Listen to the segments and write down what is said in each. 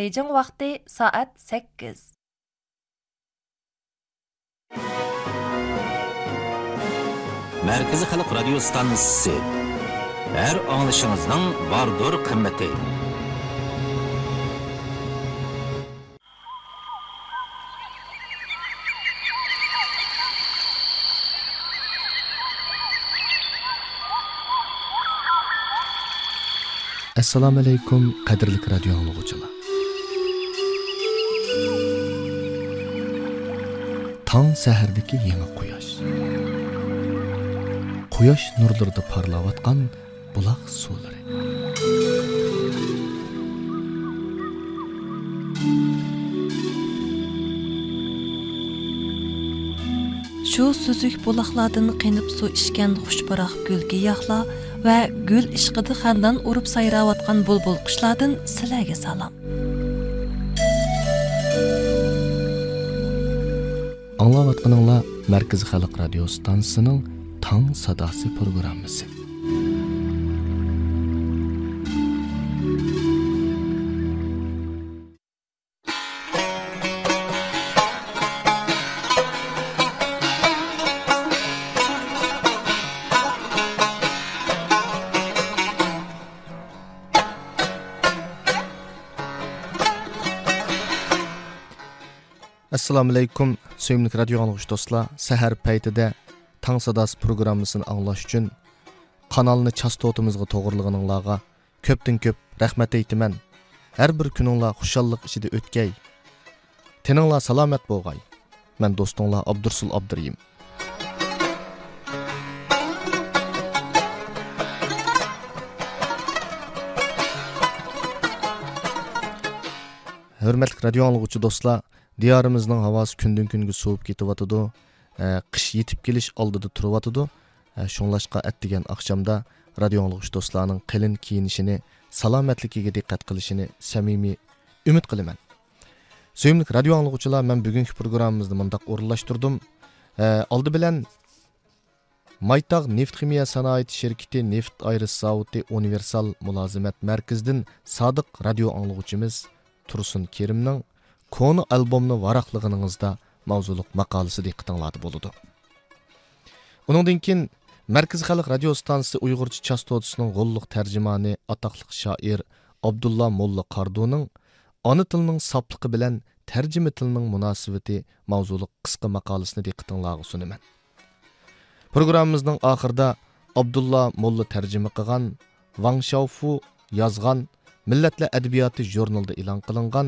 Бейжің вақты саат 8. Мәркізі халық радио станциясы. Әр аңлышыңызның бардыр қымметі. assalomu alaykum qadrli radio таң сәһәрдікі еңі құяш құяш нұрлырды парлап атқан бұлақ сулары shu suzuk buloqlardan qinib suv ichgan xushbaroq gulga yaxla va gul ishqidi xandan urib sayrayotgan bulbul qushlardan sizlarga salom тыңлаватқаныңла Мәркіз Халық радио стансының таң садасы программасы. Assalomu alaykum suyimli radio anglag'uchi do'stlar. Sahar paytida tong sadosi programmasini anglash uchun kanalni chastotimizga to'g'irlig'ininglarga ko'pdan ko'p rahmat aytaman. Har bir kuninglar xushallik ichida o'tgay teninglar salomat bo'lg'ay. Man do'stinglar abdursul abduriyim hurmatli radio anglag'uchi do'stlar diyorimizning havosi kundan kunga sovib ketyotidi qish yetib kelish oldida turyotidi shunglashqa attigan oqshomda radio do'stlarning qilin kiyinishini salomatligiga diqqat qilishini samimiy umid qilaman. Suyimli radio anglag'uchilar man bugungi programmamizni mundoq o'rinlashtirdim. Oldi bilan maytog' neft ximiya sanoat shirkiti neft ayris zavodi universal mulozimat markazidan sodiq radio anglag'uchimiz tursun kerimning konu albomni varaqlig'iningizda mavzuliq maqolasi diqqatinglarda bo'ladi uningdan keyin markaziy xalq radio stansiyasi uyg'urcha chastotisining g'olliq tarjimoni atoqli shoir abdulla mulla qarduning ona tilining sopligi bilan tarjima tilining munosabati mavzuliq qisqa maqolasini diqqatinglarga sunaman programmamizning oxirida abdulla mulla tarjima qilgan vang shaufu yozgan millatlar adabiyoti jurnalida e'lon qilingan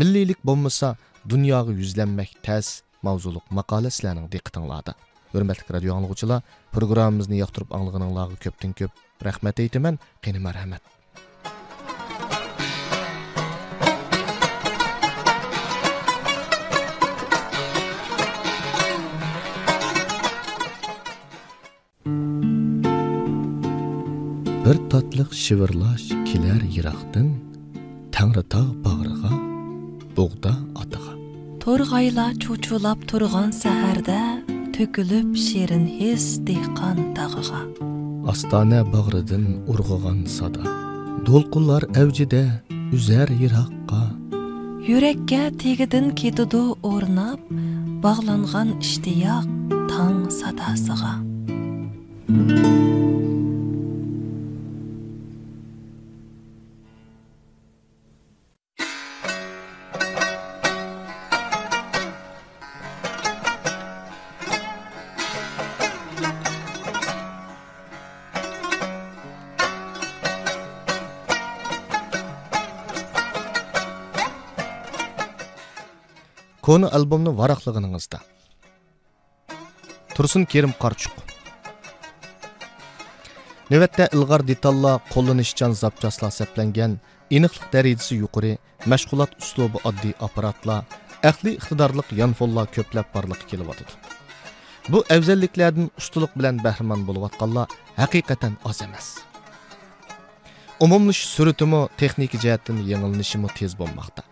milliylik bo'lmasa dunyoga yuzlanmak tas mavzuliq maqola sizlarning diqqatinglarda hurmatli radio anglag'uchilar programmamizni yoqtirib anglaganinglarga ko'pdan ko'p rahmat aytaman qani marhamat bir tatliq shivirlash келер ирақтың тәңірітау бағырға бұғда атыға. Торғайла чучулап тұрған сәһәрде төкіліп шерін ес дейқан тағыға. Астана бағырдың ұрғыған сада. Толқынлар әвжіде үзәр ираққа. Юрәккә тегідін кетуді орнап бағланған іштияқ таң садасыға. Konu albomni varaqlig'iningizda tursun kerim qarchuq. Қолын ilg'or detallar qo'llanishchan zapchaslar saplangan aniqlik darajasi yuqori mashg'ulot uslubi oddiy apparatlar янфолла iqtidorliq барлық ko'plab borliqqa kelyotidi bu afzalliklardan ustalik bilan bahramand bo'layotganlar haqiqatan oz emas. Umumlash suratimi texnika jihatdan yengillanishimi tez bo'lmoqda.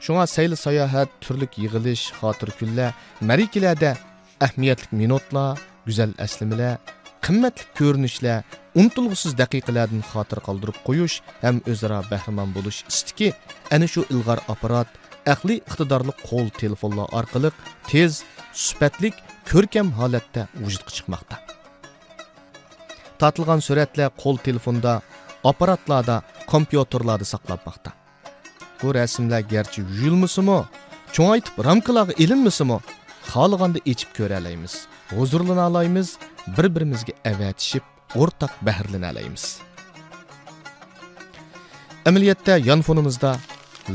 Шуңа сәйлі саяхат, түрлік yig'ilish, хатыр kunlar, marikalarda ahamiyatli минутла, go'zal aslimalar, qimmatli ko'rinishlar unutilg'usiz daqiqalardan xotir qoldirib qo'yish ham o'zaro bahramand bo'lish istiki ana shu ilg'or apparat aqliy iqtidorli qo'l telefonlar orqali tez sifatlik ko'rkam holatda vujudga chiqmoqda tortilgan suratlar qo'l telefonda apparatlarda kompyuterlarda saqlanmoqda bu rasmlar garchi yuyilmasimi cho'ngaytib ramkalarga ilinmasimi xohlaganda ichib ko'ralaymiz. Huzurlana bir birimizga avatishib o'rtaq bahrlana olaymiz. Amaliyotda yonfonimizda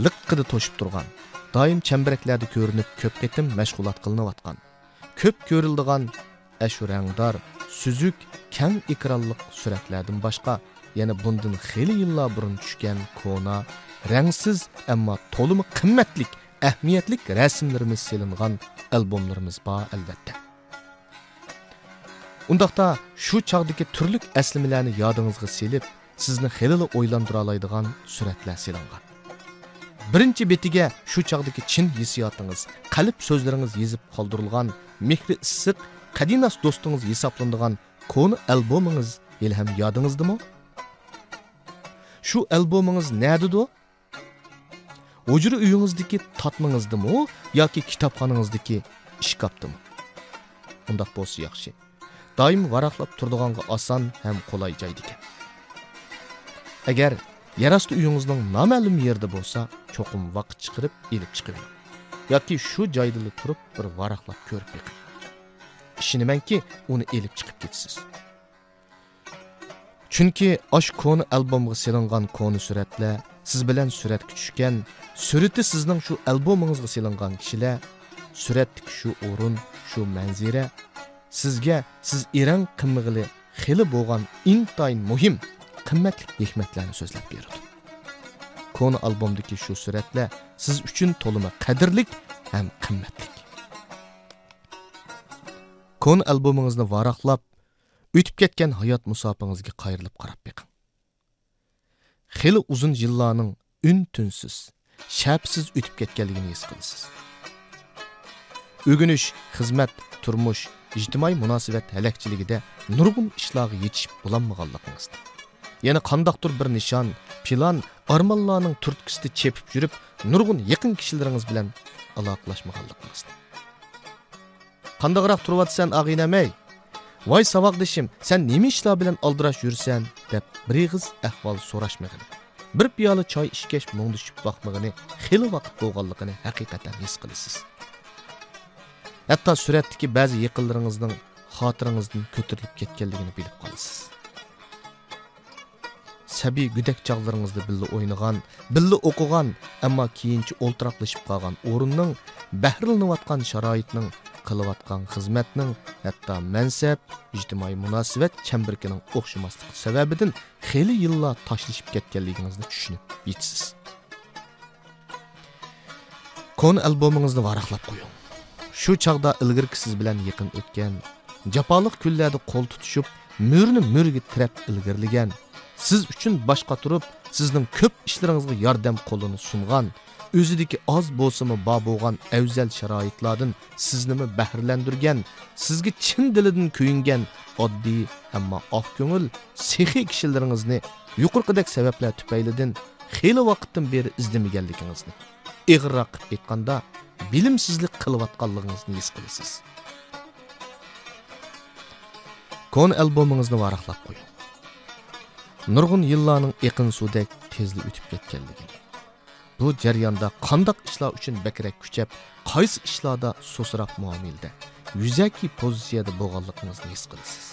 liqqida to'shib turgan doim chambaraklarda ko'rinib ko'p ketim mashg'ulot qilinayotgan ko'p ko'rildigan ashu rangdor suzuk kang ekranliq suratlardan boshqa yana bundan xeli yillar burun tushgan kona rangsiz ammo to'limi qimmatlik ahamiyatlik rasmlarimiz silingan albomlarimiz bor albatta. Undaqda shu chog'dagi turli aslimalarni yodingizga silib sizni xelili o'ylantira oladigan suratlar silingan birinchi betiga shu chog'dagi chin hissiyotingiz qalb so'zlaringiz yezib qoldirilgan mehri issiq qadinas do'stingiz hisoblanadigan koni albomingiz hali ham yodingizdami shu albomingiz nadidu? O'jiri uyingizdagi totmingizdimi yoki kitobxonangizdagi ishkopdimi undoq bo'lsa yaxshi. Doim varaqlab turdiganga oson ham qulay joydi ekan. Agar yarasti uyingizning noma'lum yerda bo'lsa cho'qim vaqt chiqarib ilib chiqavering yoki shu joyda turib bir varaqlab ko'rib beqing ishonamanki uni ilib chiqib ketasiz chunki osh koni albomga silingan koni suratlar siz bilan suratga tushgan surati sizning shu albomingizga silingan kishilar suratdagi shu o'rin shu manzira sizga siz eran qimig'ili xili bo'lgan intayin muhim qimmatli hikmatlarni so'zlab beradi kon albomdagi shu suratlar siz uchun to'lima qadrlik ham qimmatli kon albomingizni varaqlab o'tib ketgan hayot musofingizga qayrilib qarab biqing xili uzun yillarning un tunsiz shapsiz o'tib ketganligini his qilasiz o'ginish xizmat turmush ijtimoiy munosabat halakchiligida nurg'un ishlarga yetishib bo'lolmaganligingizni yana qandoqdir bir nishon plan armonlarning turtkisida chepib yurib nurg'un yaqin kishilaringiz bilan aloqalashmaganligingizni qandaqroq turyapsan og'inamay voy saboqdishim san nima ishlar bilan aldirash yursan deb bir ig'iz ahvol so'rashmag'ini bir piyola choy ichgach mungdishib boqmag'ini xili vaqt bo'lganligini haqiqatan his qilasiz. Hatto suratdagi ba'zi yaqinlaringizning xotiringizdan ko'tarilib ketganligini bilib qolasiz. Sabiy gudak chog'laringizda billa o'ynagan billa o'qigan ammo keyinchi o'ltiroqlashib qolgan o'rinning bahrilanayotgan sharoitning qilayotgan xizmatning hatto mansab ijtimoiy munosabat chambarkining o'xshamasligi sababidan xeli yillar tashlashib ketganligingizni tushunib yetasiz kon albomingizni varaqlab qo'ying. Shu chaqda ilgirki siz bilan yaqin o'tgan jafoliq kunlarda qo'l tutishib mo'rni mürgi tirab ilgirlagan siz uchun boshqa turib sizning ko'p ishlaringizga yordam qo'lini sungan o'zidagi oz bo'lsimi bo bo'lgan afzal sharoitlardan siznimi bahrlandirgan sizga chin dilidan kuyingan oddiy ammo oq ko'ngil sehiy kishilaringizni yuqorqidek sabablar tufaylidan xeyli vaqtdan beri izlamaganligingizni ig'irroq qilib aytganda bilimsizlik qilayotganligingizni his qilasiz kon albomingizni varaqlab qo'ying. Yillarning iqin suvdek tezli o'tib bu jarayonda qandoq ishlar uchun bakrak kuchab qaysi ishlarda so'sroq muomilda yuzaki pozitsiyada bo'lganligingizni his qilasiz.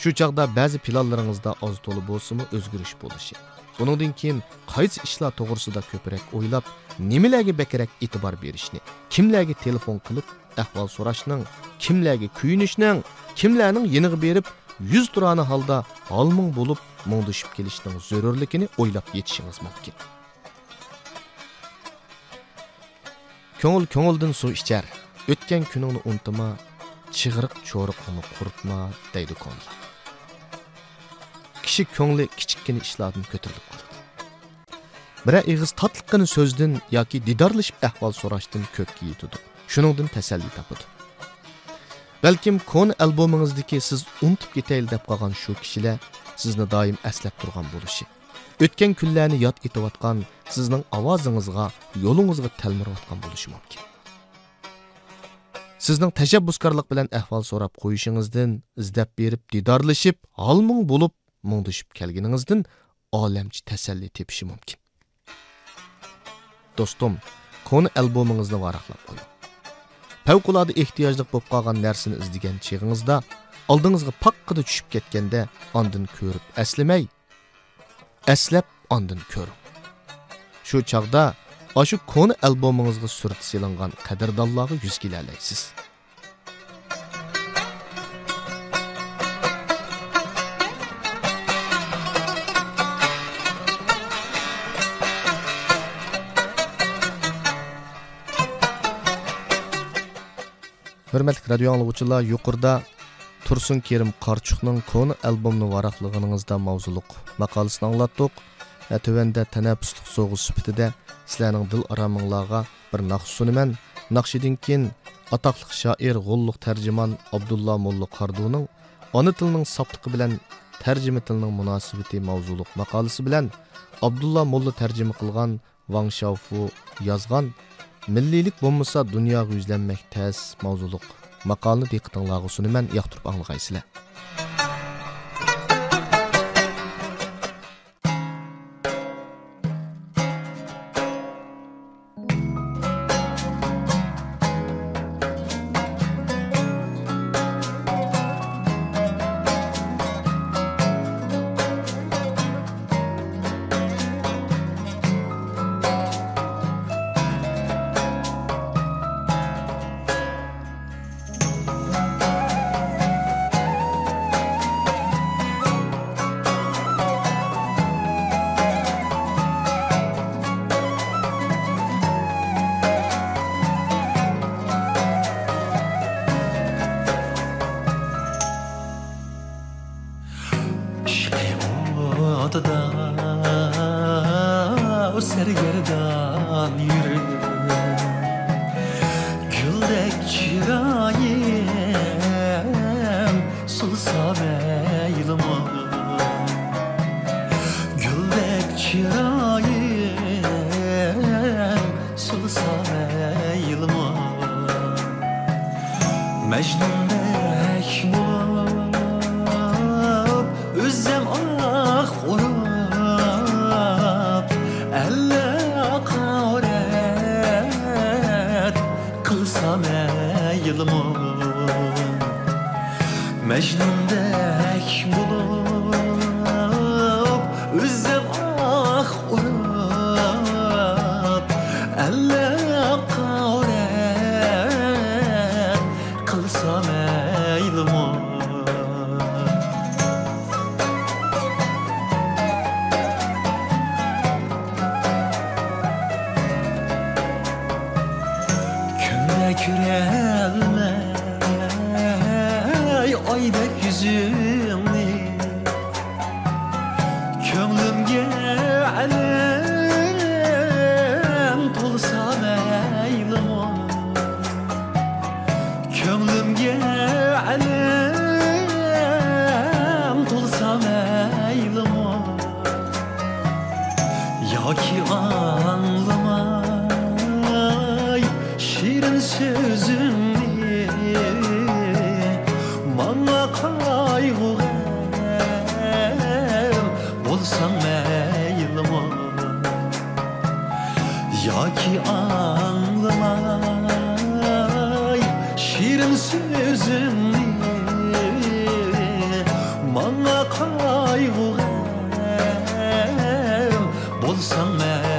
Shu chog'da ba'zi planlaringizda oz to'la bo'lsinmi o'zgarish bo'lishi. Bundan keyin qaysi ishlar to'g'risida ko'proq o'ylab nimalarga bakrak e'tibor berishni kimlarga telefon qilib ahvol so'rashning kimlarga kuyinishning kimlarning yeniga berib yuz turani holda holming bo'lib mungdishib kelishning zarurligini o'ylab yetishingiz mumkin ko'ngil ko'ngildan suv ichar o'tgan kuningni unutma chig'iriq cho'riqni quritma deydi ko'ngil kishi ko'ngli kichikkina ishlardan ko'tarilib qoladi biror ig'iz totliqqina so'zdan yoki didorlashib ahvol so'rashdan ko'kka yetadi shuningdan tasalli topadi balkim kon albomingizdagi siz unutib ketayli deb qolgan shu kishilar sizni doim eslab turgan bo'lishi o'tgan kunlarni yod etayotgan sizning ovozingizga yo'lingizga talmirayotgan bo'lishi mumkin sizning tashabbuskorlik bilan ahvol so'rab qo'yishingizdan izlab berib didorlashib holming bo'lib mungdishib kelganingizdan olamchi tasalli tepishi mumkin do'stim koni albomingizni varaqlab qo'ying Пәвкулады ихтияжлық болып қалған нәрсені іздеген чегіңізда, алдыңызға паққыды түшіп кеткенде, андын көріп, әслімей, әсіләп андын көріп. Шу чағда, ашу коны әлбомыңызғы сүрт селінған қадырдаллағы жүз келі әлейсіз. Hurmatli radio anglovchilar yuqorida tursun kerim qarchuqning koni albomni varaqlig'iningizda mavzuliq maqolasini anglatdik va tuvanda tanaffusliq so'g'iz sifatida sizlarning dil araminglarga bir naqsh sunaman naqshidan keyin atoqli shoir g'ulluq tarjimon abdulla mulla qarduning ona tilining sofligi bilan tarjima tilining munosabati mavzuliq maqolasi bilan abdulla mulla tarjima qilgan vang shaufu yozgan Millilik болмаса dünya yüzlənmək təs mavzuluq. Maqalını diqqətinizə sunum mən yaxtırıb anlığaysınız. Şimdi o adada o sergerdan yürü. sözümü Bana kaygı gəm Bolsan mən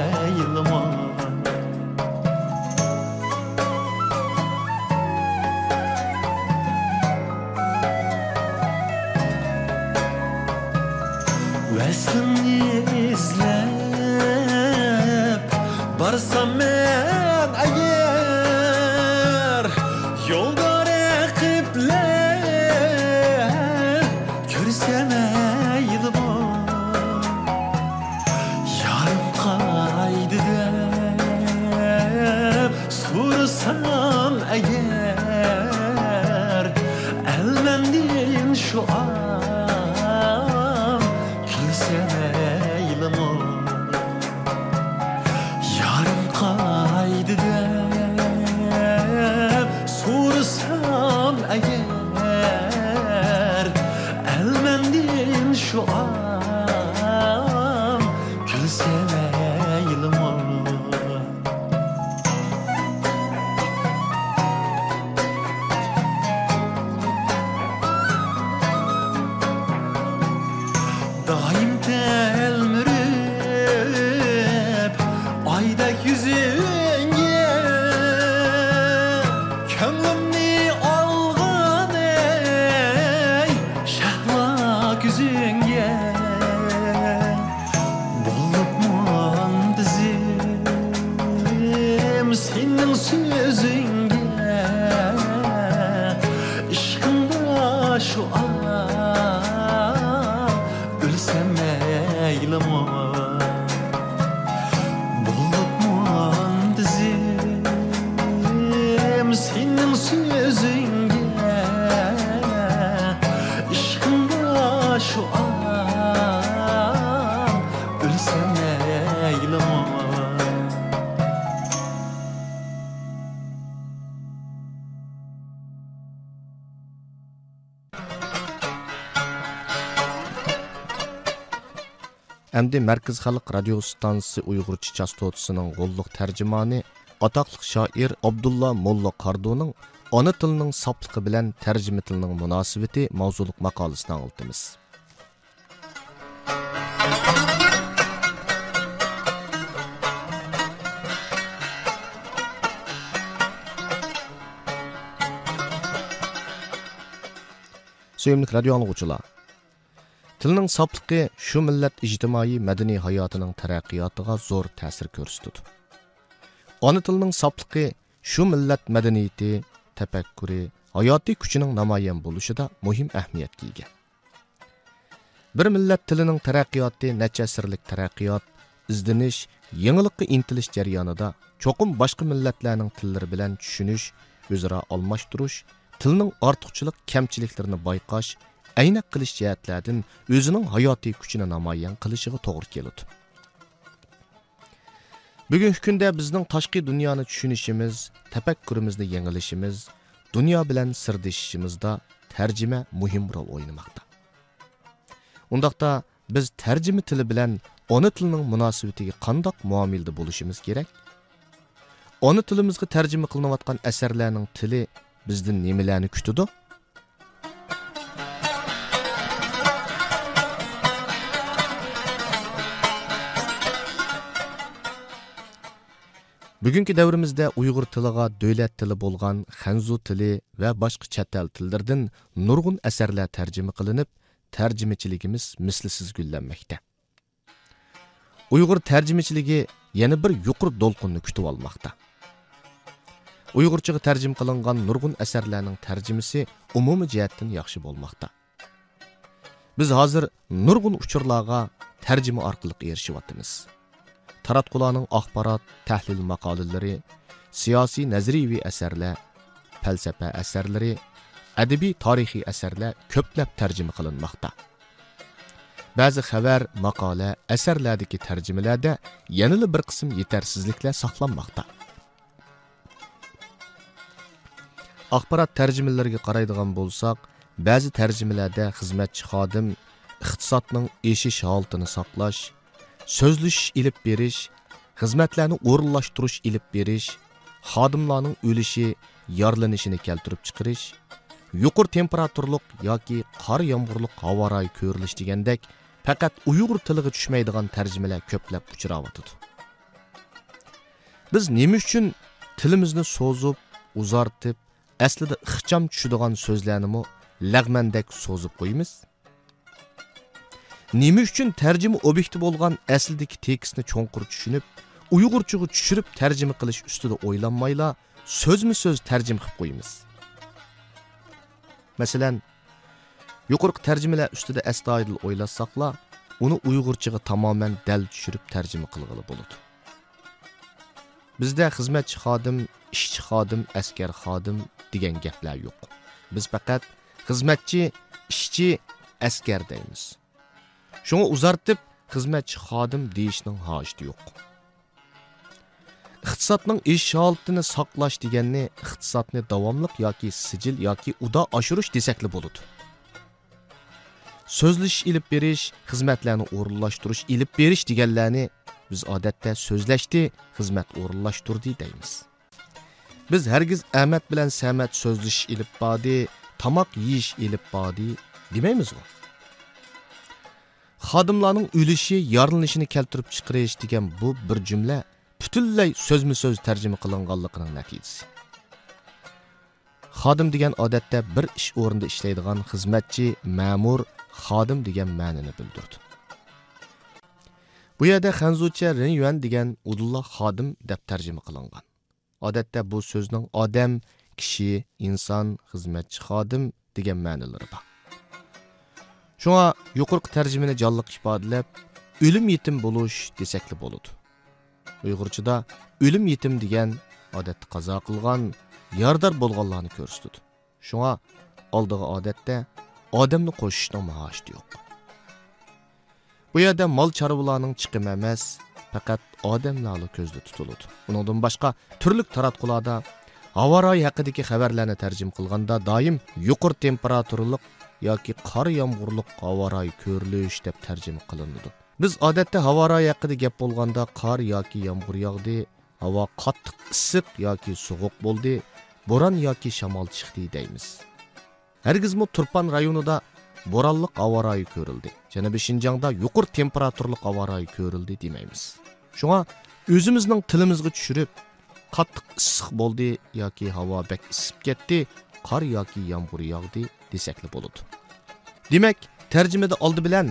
Hamdi Merkez Halk Radyo Stansı Uygurçı Çastotusu'nun kolluk tercümanı Ataklık Şair Abdullah Molla Kardo'nun ana tılının saplıkı bilen tercüme tılının münasibeti mavzuluk makalısına aldığımız. Sevimlik Radyo Tilning sopligi shu millat ijtimoiy madaniy hayotining taraqqiyotiga zo'r ta'sir ko'rsatdi. Ona tilning sopligi shu millat madaniyati, tafakkuri, hayotiy kuchining namoyon bo'lishida muhim ahamiyatga ega. Bir millat tilining taraqqiyoti necha asrlik taraqqiyot, izdinish, yangilikqa intilish jarayonida cho'qim boshqa millatlarning tillari bilan tushunish, o'zaro almashtirish, tilning ortiqchilik kamchiliklarini bayqash aynak qilish jihatlardan o'zining hayotiy kuchini namoyon qilishiga to'g'ri keladi bugungi kunda bizning tashqi dunyoni tushunishimiz tafakkurimizni yangilishimiz dunyo bilan sirdishishimizda tarjima muhim rol o'ynamoqda. Undaqda biz tarjima tili bilan ona tilining munosabatiga qandoq muomilda bo'lishimiz kerak? Ona tilimizga tarjima qilinayotgan asarlarning tili bizdan nimalarni kutadi Бүгінгі дәуірімізде ұйғыр тіліға дөләт тілі болған хәнзу тілі вә башқы чәттәл тілдерден нұрғын әсәрләр тәржімі қылынып, тәржімечілігіміз мислісіз гүлленмекте. Ұйғыр тәржімечілігі yana бір yuqur долқынны күтіп алмақта. Ұйғырчығы тәржім қылынған nurg'un asarlarning tarjimasi ұмымы жәттін yaxshi bo'lmoqda biz hozir nurgun uchurlarga tarjima orqali erişivatımız. Taratqularning axborot tahlil maqolalari siyosiy nazariyaviy asarlar falsafa asarlari adabiy tarixiy asarlar ko'plab tarjima qilinmoqda. Ba'zi xabar maqola asarlardagi tarjimalarda yanada bir qism yetarsizliklar saqlanmoqda. Axborot tarjimalariga qaraydigan bo'lsak ba'zi tarjimalarda xizmatchi xodim iqtisodning eshish holatini saqlash so'zlashish ilib berish xizmatlarni o'rinlashtirish ilib berish xodimlarning o'lishi yorlanishini keltirib chiqarish yuqori temperaturliq yoki qor yomg'irliq havo royi ko'rilish degandek faqat uyg'ur tiliga tushmaydigan tarjimalar ko'plab uchrayotidi biz nima uchun tilimizni so'zib uzartib aslida ixcham tushadigan so'zlarnimi lag'mandek so'zib qo'yamiz? Nima uchun tarjima obyekti bo'lgan aslidagi tekstni cho'nqur tushunib uyg'urchaga tushirib tarjima qilish ustida o'ylanmayla so'zma so'z tarjima qilib qo'yamiz masalan yuqorqi tarjimalar ustida astoydil o'ylasaqla uni uyg'urchaga tamoman dal tushirib tarjima qilg'ili bo'ladi bizda xizmatchi xodim ishchi xodim askar xodim degan gaplar yo'q biz faqat xizmatchi ishchi askar deymiz shunga uzartib xizmatchi xodim deyishning hojati yo'q iqtisodning ish holatini saqlash deganni iqtisodni davomliq yoki sijil yoki uda oshirish desakli bo'ladi so'zlashish ilib berish xizmatlarni o'rinlashtirish ilib berish deganlarni biz odatda so'zlashdi xizmat o'rinlashtirdi deymiz biz hargiz amad bilan samat so'zlashish ilib bodi tomoq yeyish ilib bodi demaymiz u xodimlarning o'lishi yorilishini keltirib chiqarish degan bu bir jumla butunlay so'zma so'z tarjima qilinganligining natijasi. Xodim degan odatda bir ish o'rnida ishlaydigan xizmatchi ma'mur xodim degan ma'nini bildirdi. Bu yerda xanzucha rinyuan degan udulla xodim deb tarjima qilingan. Odatda bu so'zning odam kishi inson xizmatchi xodim degan ma'nolari bor. Shunga yuqorqi tarjimani jonliq ifodalab o'lim yetim bo'lish desakli bo'ladi uyg'urchada o'lim yetim degan odatda qazo qilgan yordar bo'lganlarni ko'rsatadi shunga oldiga odatda odamni qo'shishning maoshi yo'q. Bu yerda mol chorvalarning chiqimi emas faqat odamlarni ko'zda tutiladi undan boshqa turli taratqularda havoroy haqidagi xabarlarni tarjim qilganda doim yuqori temperaturaliq yoki qor yomg'irliq havoroy ko'rilish deb tarjima qilinadi. Biz odatda havoroy haqida gap bo'lganda qor yoki yomg'ir yog'di havo qattiq issiq yoki sovuq bo'ldi bo'ron yoki shamol chiqdi deymiz. Hargizmi turpan rayonida bo'ronliq havoroyi ko'rildi janubiy shinjongda yuqori temperaturli havoroyi ko'rildi demaymiz. Shunga o'zimizning tilimizga tushirib qattiq issiq bo'ldi yoki havo bak isib ketdi qor yoki yomg'ir yog'di desakli bo'ladi demak tarjimada oldi bilan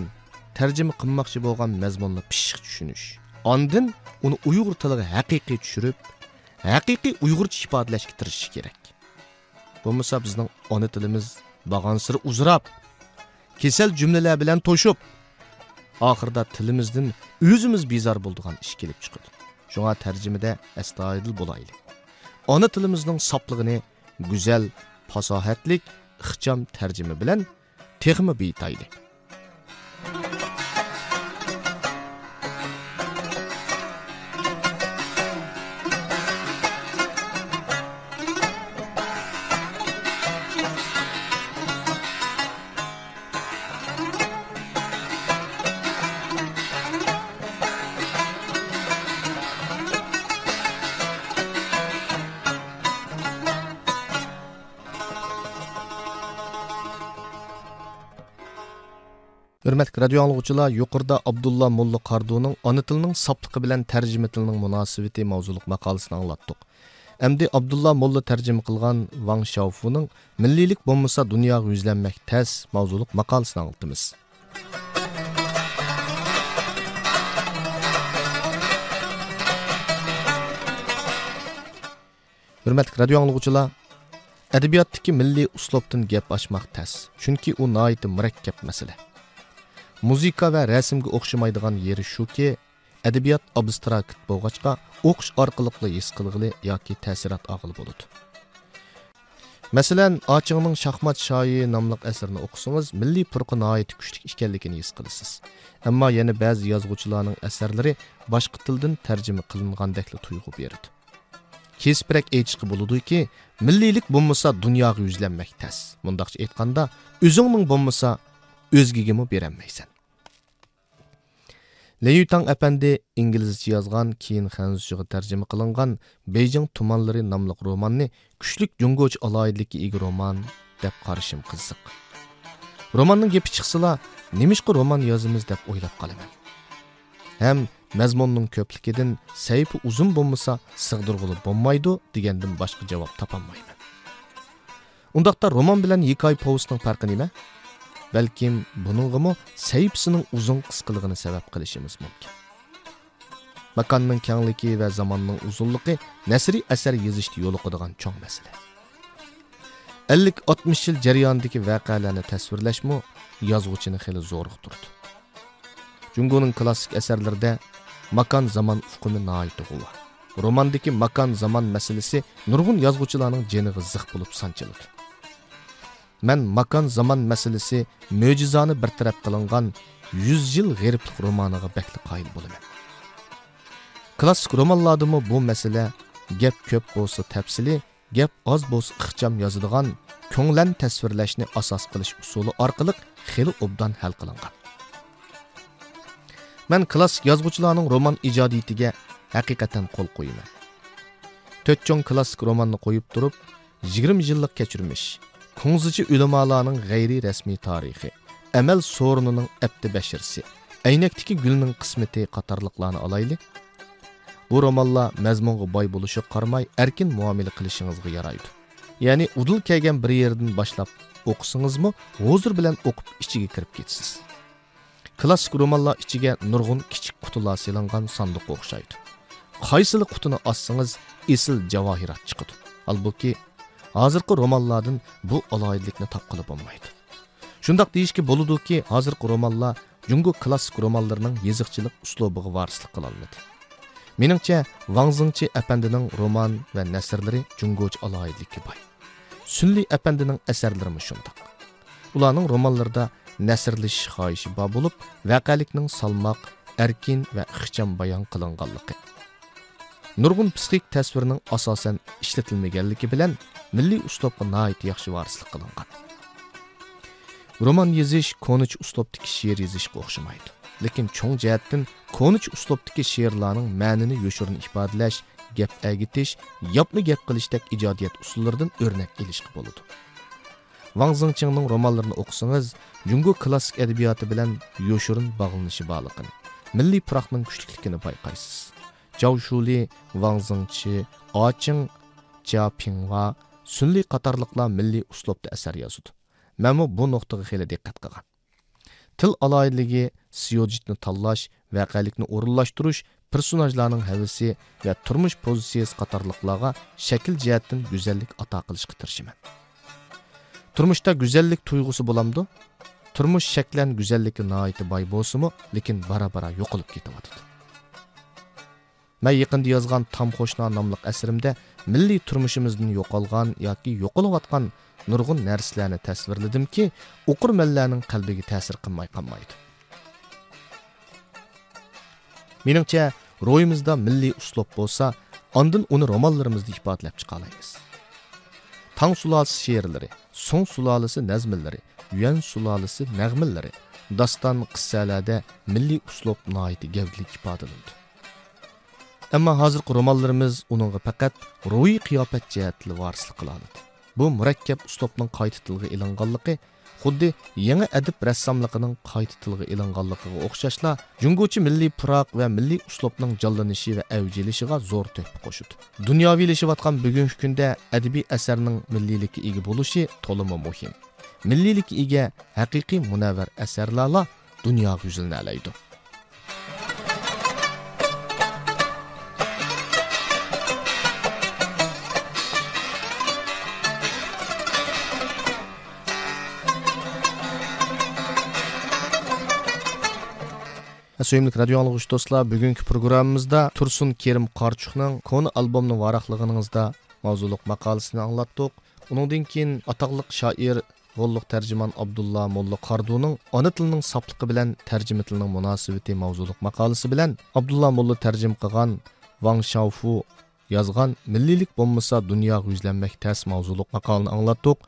tarjima qilmoqchi bo'lgan mazmunni pishiq tushunish ondin uni uyg'ur tiliga haqiqiy tushirib haqiqiy uyg'urcha ifodalashga tirishish kerak. Bo'lmasa bizning ona tilimiz bag'ansiri uzrab kesal jumlalar bilan to'shib oxirida tilimizdan o'zimiz bezor bo'ldigan ish kelib chiqadi. Shunga tarjimada astoydil bo'laylik. Ona tilimizning soplig'ini go'zal fasohatlik ixcham tarjima bilan texmi beytaylik hurmatli radio anglag'uvchilar yuqorida abdulla mulla qarduning ona tilining sopligi bilan tarjima tilining munosabati mavzuliq maqolasini anglatdik Әмді abdulla Молла tarjima qilgan Ван shaufuning «Milliylik bo'lmasa dunyoga yuzlanmak tas mavzuliq maqolasini anlatamiz. Hürmetli radio anlıqçılar, Ədəbiyyatdakı milliy uslubdan gap ochmoq tas, chunki u nihoyatda murakkab masala. музыка ва рәсемгә охшымайдыган йери шуки, әдәбият абстракт булгачка, оқыш аркылыклы ес кылгылы яки тәсірат агыл болуды. Мәсәлән, Ачыңның Шахмат шайы намлық әсәрне оқысыңыз, милли фурқы наһайт күчлек икәнлеген ес кыласыз. Әмма яны бәзи язгычларның әсәрләре башка телдән тәрҗемә кылынгандәкле туйгы берде. kesiprak болуды ке, milliylik бұмыса dunyoga yuzlanmak тәс. Мұндақшы aytganda o'zingning бұмыса өзгегему берәлмәйсән. Леютаң әпәнди инглизчә язган, кейін хәнзүшігі тәржімі қылынған Бейжің туманлары» намлық романны күшлік жүнгөч алайдылыкі егі роман деп қарышым қызық. Романның гепі шықсыла, немішқы роман язымыз деп ойлап қалымен. Әм мәзмонның көплікеден сәйіпі ұзын болмаса сығдырғылы болмайды дегендің башқы жауап тапанмаймын. Ондақта роман білән екі ай пауысының неме? Balkim buningimi saypsining uzun qisqiligini sabab qilishimiz mumkin makonning kengligi va zamonning uzunligi nasriy asar yozishda yo'liqadigan cho'ng masala 50-60 yil jarayonidagi voqealarni tasvirlashmi yozuvchini xili zo'riq turdi jungoning klassik asarlarida makon zamon uqumi noit g'uva romandagi makon zamon masalasi nurg'un yozuvchilarning jeniga ziq bo'lib sanchiladi Мен makon zamon masalasi mo'jizani тарап qilingan 100 yil g'eriblik romaniga bakli qoyil bo'laman klassik romanlardimi bu masala gap ko'p bo'lsa tafsili gap аз bo'lsa ixcham yozadigan ko'nglan tasvirlashni asos qilish usuli orqali xili obdan hal qilingan Мен klassik yozuvchilarning roman ijodiyatiga haqiqatan qo'l qo'yaman to'rt cho'ng klassik romanni qo'yib turib 20 yillik kechirmish Kungzici ülemalarının gayri resmi tarihi, Emel sorununun ebdi beşirsi, Eynekteki gülünün kısmeti qatarlıqlarını alaylı. Bu romanlar məzmunğa bay buluşu qarmay, erkin muamili qilishingizga yaraydı. Yani udul kelgan bir yerden başlap oqsingizmi, huzur bilan oqib ichiga kirib ketsiz. Klassik romanlar ichiga nurg'un kichik qutular silingan sandiq o'xshaydi. Qaysili qutini ossangiz, esil javohirat chiqadi. Albuki азыркы романладын бул алоидиликни тапкыли болмайды шундак дейишке болудуки азыркы романлар жунго klassik романларынын языкчылык услобуга варислык кыла алмады мениңче ваңзыңчы апандинин роман ва насрлери жунгочу алоидиликке бай сүнли апандинин асарларымы шундак уларнын романларда насрлиш ixcham bayon qilinganligi nurg'un psixik tasvirning asosan ishlatilmaganligi bilan milliy uslubga nihoyat yaxshi varislik qilingan. Roman yozish konich uslubdagi she'r yozishga o'xshamaydi. Lekin cho'ng jihatdan konich uslubdagi she'rlarning ma'nini yoshirin ifodalash gap agitish yopni gap qilishdek ijodiyat usullaridan o'rnak ilishga bo'ladi. Vang zingchingning romanlarini o'qisangiz jungo klassik adabiyoti bilan yoshirin bog'lanishi borligini milliy puroqning kuchliligini payqaysiz. жау шули ваңзыңчи очиң жа пиңва сүнли қатарлықлар милли услубда асар язуды Мәму бұл нұқтыға хелі диққат қылған til alayidligi таллаш, tanlash voqelikni o'rinlashtirish personajlarning havisi va turmush қатарлықлаға шәкіл shakl jihatdan go'zallik ato qilishga tirishaman turmushda go'zallik tuyg'usi bo'lamdi? Turmush shaklan go'zallikka noiti boy bo'lsimi lekin bara bara yo'qolib ketyotidi Мен yaqinda yozgan Tam qo'shna nomli asrimda milliy turmushimizdan yo'qolgan yoki yo'qolayotgan nurg'un narsalarni tasvirladimki, o'qirmanlarning qalbiga ta'sir qilmay qolmaydi. Meningcha, ro'yimizda milliy uslub bo'lsa, ondan uni romanlarimizda ifodalab chiqa olamiz. Tang sulolasi she'rlari, So'ng sulolasi nazmlari, Yuan sulolasi nag'millari, doston qissalarda milliy uslub nihoyat gavdli ifodalanadi. Әмма hozirgi romanlarimiz uningga faqat ruhiy qiyofat jihatli varislik qiladi. Bu murakkab uslubning qayta tilga ilinganligi xuddi yangi adib rassomligining qayta tilga ilinganligiga o'xshashla jungochi milliy puroq va milliy uslubning jonlanishi va avjilishiga zo'r to'hfa qo'shadi. Dunyoviylashayotgan bugungi kunda adabiy asarning milliylikka ega bo'lishi to'limi muhim. Milliylikka ega haqiqiy munavvar asarlarla dunyo yuzini сүйімдік радиолық достар бүгінгі программамызда Тұрсын Kerim Qarchuqның кон albomni varaqlig'inizda маузулық maqolasini anglatdik. Оның keyin atoqliq шаир Голлық тәржіман Абдулла Молла Қардуның ана тілінің саплықы білән тәржімі тілінің мұнасыбеті мавзулық мақалысы білән Абдулла Молла тәржім қыған Ваң Шауфу yazgan milliylik bo'lmasa dunyoga yuzlanmak tas mavzuliq maqolani anglatdik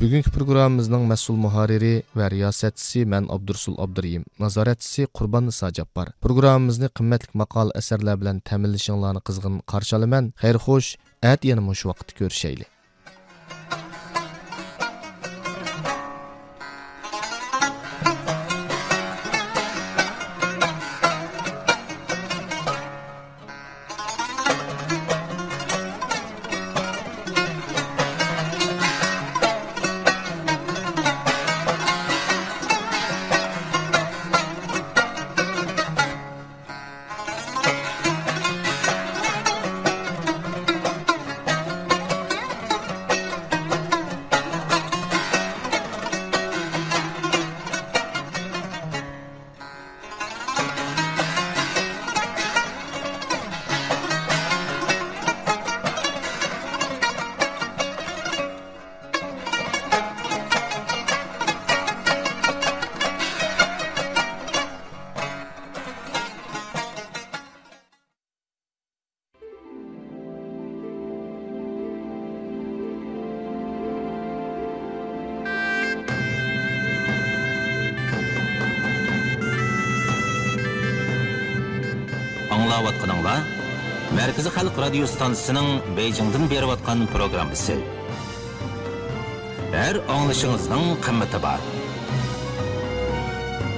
bugungi programmamizning mas'ul muharriri va riyosatchisi man abdursul abduriyim nazoratchisi qurbon niso jabbor programmamizni qimmatli maqol asarlar bilan ta'minlashinglarni qizg'in qarshi olaman xayr xo'sh at yana mush vaqtda ko'rishaylik. Халық радио станциясының Бейжіңден беріп атқан программасы. Әр аңлышыңыздың қымметі бар.